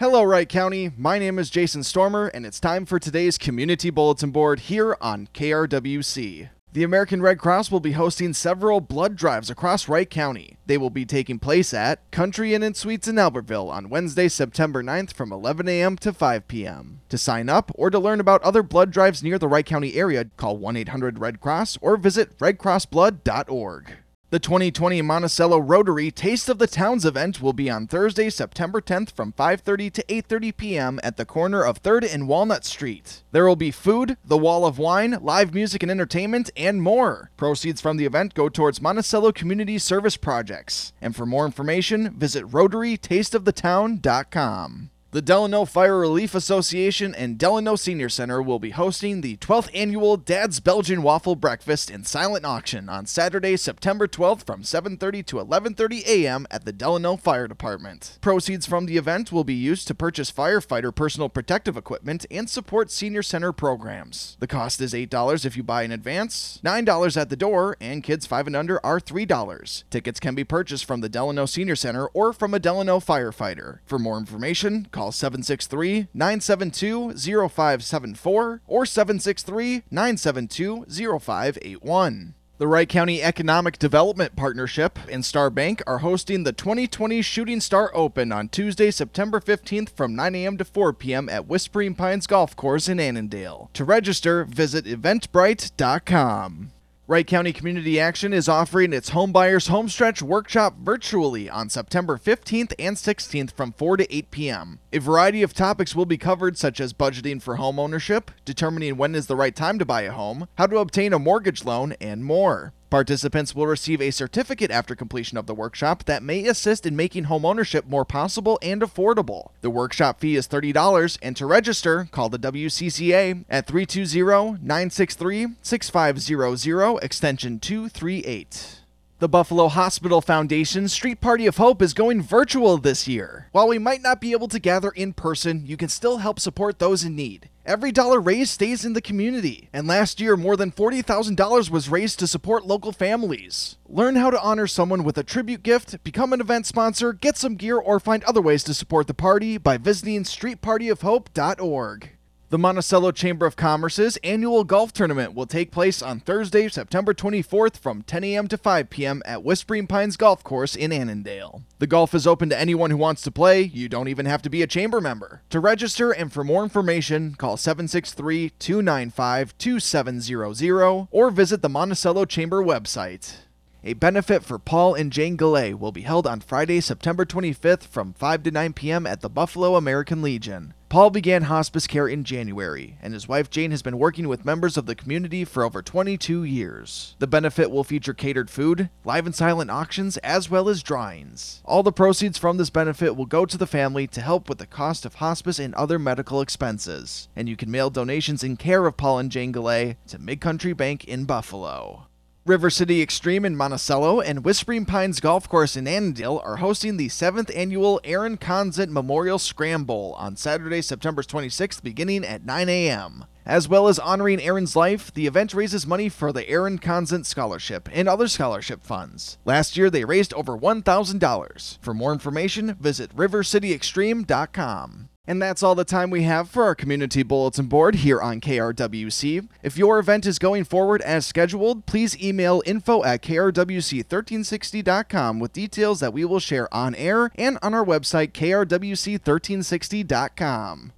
Hello, Wright County. My name is Jason Stormer, and it's time for today's Community Bulletin Board here on KRWC. The American Red Cross will be hosting several blood drives across Wright County. They will be taking place at Country Inn and Suites in Albertville on Wednesday, September 9th from 11 a.m. to 5 p.m. To sign up or to learn about other blood drives near the Wright County area, call 1 800 Red Cross or visit redcrossblood.org. The 2020 Monticello Rotary Taste of the Towns event will be on Thursday, September 10th from 5:30 to 8:30 p.m. at the corner of 3rd and Walnut Street. There will be food, the wall of wine, live music and entertainment, and more. Proceeds from the event go towards Monticello Community Service projects. And for more information, visit rotarytasteofthetown.com. The Delano Fire Relief Association and Delano Senior Center will be hosting the 12th annual Dad's Belgian Waffle Breakfast and Silent Auction on Saturday, September 12th from 7:30 to 11:30 a.m. at the Delano Fire Department. Proceeds from the event will be used to purchase firefighter personal protective equipment and support senior center programs. The cost is $8 if you buy in advance, $9 at the door, and kids 5 and under are $3. Tickets can be purchased from the Delano Senior Center or from a Delano firefighter. For more information, call 763 972 0574 or 763 972 0581. The Wright County Economic Development Partnership and Star Bank are hosting the 2020 Shooting Star Open on Tuesday, September 15th from 9 a.m. to 4 p.m. at Whispering Pines Golf Course in Annandale. To register, visit eventbrite.com. Wright County Community Action is offering its Homebuyers Homestretch Workshop virtually on September 15th and 16th from 4 to 8 p.m. A variety of topics will be covered, such as budgeting for home ownership, determining when is the right time to buy a home, how to obtain a mortgage loan, and more. Participants will receive a certificate after completion of the workshop that may assist in making homeownership more possible and affordable. The workshop fee is $30, and to register, call the WCCA at 320 963 6500, extension 238. The Buffalo Hospital Foundation's Street Party of Hope is going virtual this year. While we might not be able to gather in person, you can still help support those in need. Every dollar raised stays in the community, and last year more than $40,000 was raised to support local families. Learn how to honor someone with a tribute gift, become an event sponsor, get some gear, or find other ways to support the party by visiting streetpartyofhope.org. The Monticello Chamber of Commerce's annual golf tournament will take place on Thursday, September 24th from 10 a.m. to 5 p.m. at Whispering Pines Golf Course in Annandale. The golf is open to anyone who wants to play. You don't even have to be a chamber member. To register and for more information, call 763 295 2700 or visit the Monticello Chamber website. A benefit for Paul and Jane Galley will be held on Friday, September 25th from 5 to 9 p.m. at the Buffalo American Legion. Paul began hospice care in January, and his wife Jane has been working with members of the community for over 22 years. The benefit will feature catered food, live and silent auctions, as well as drawings. All the proceeds from this benefit will go to the family to help with the cost of hospice and other medical expenses. And you can mail donations in care of Paul and Jane Galay to Midcountry Bank in Buffalo. River City Extreme in Monticello and Whispering Pines Golf Course in Annandale are hosting the 7th annual Aaron Conzent Memorial Scramble on Saturday, September 26th, beginning at 9 a.m. As well as honoring Aaron's life, the event raises money for the Aaron Conzent Scholarship and other scholarship funds. Last year, they raised over $1,000. For more information, visit rivercityextreme.com. And that's all the time we have for our community bulletin board here on KRWC. If your event is going forward as scheduled, please email info at krwc1360.com with details that we will share on air and on our website krwc1360.com.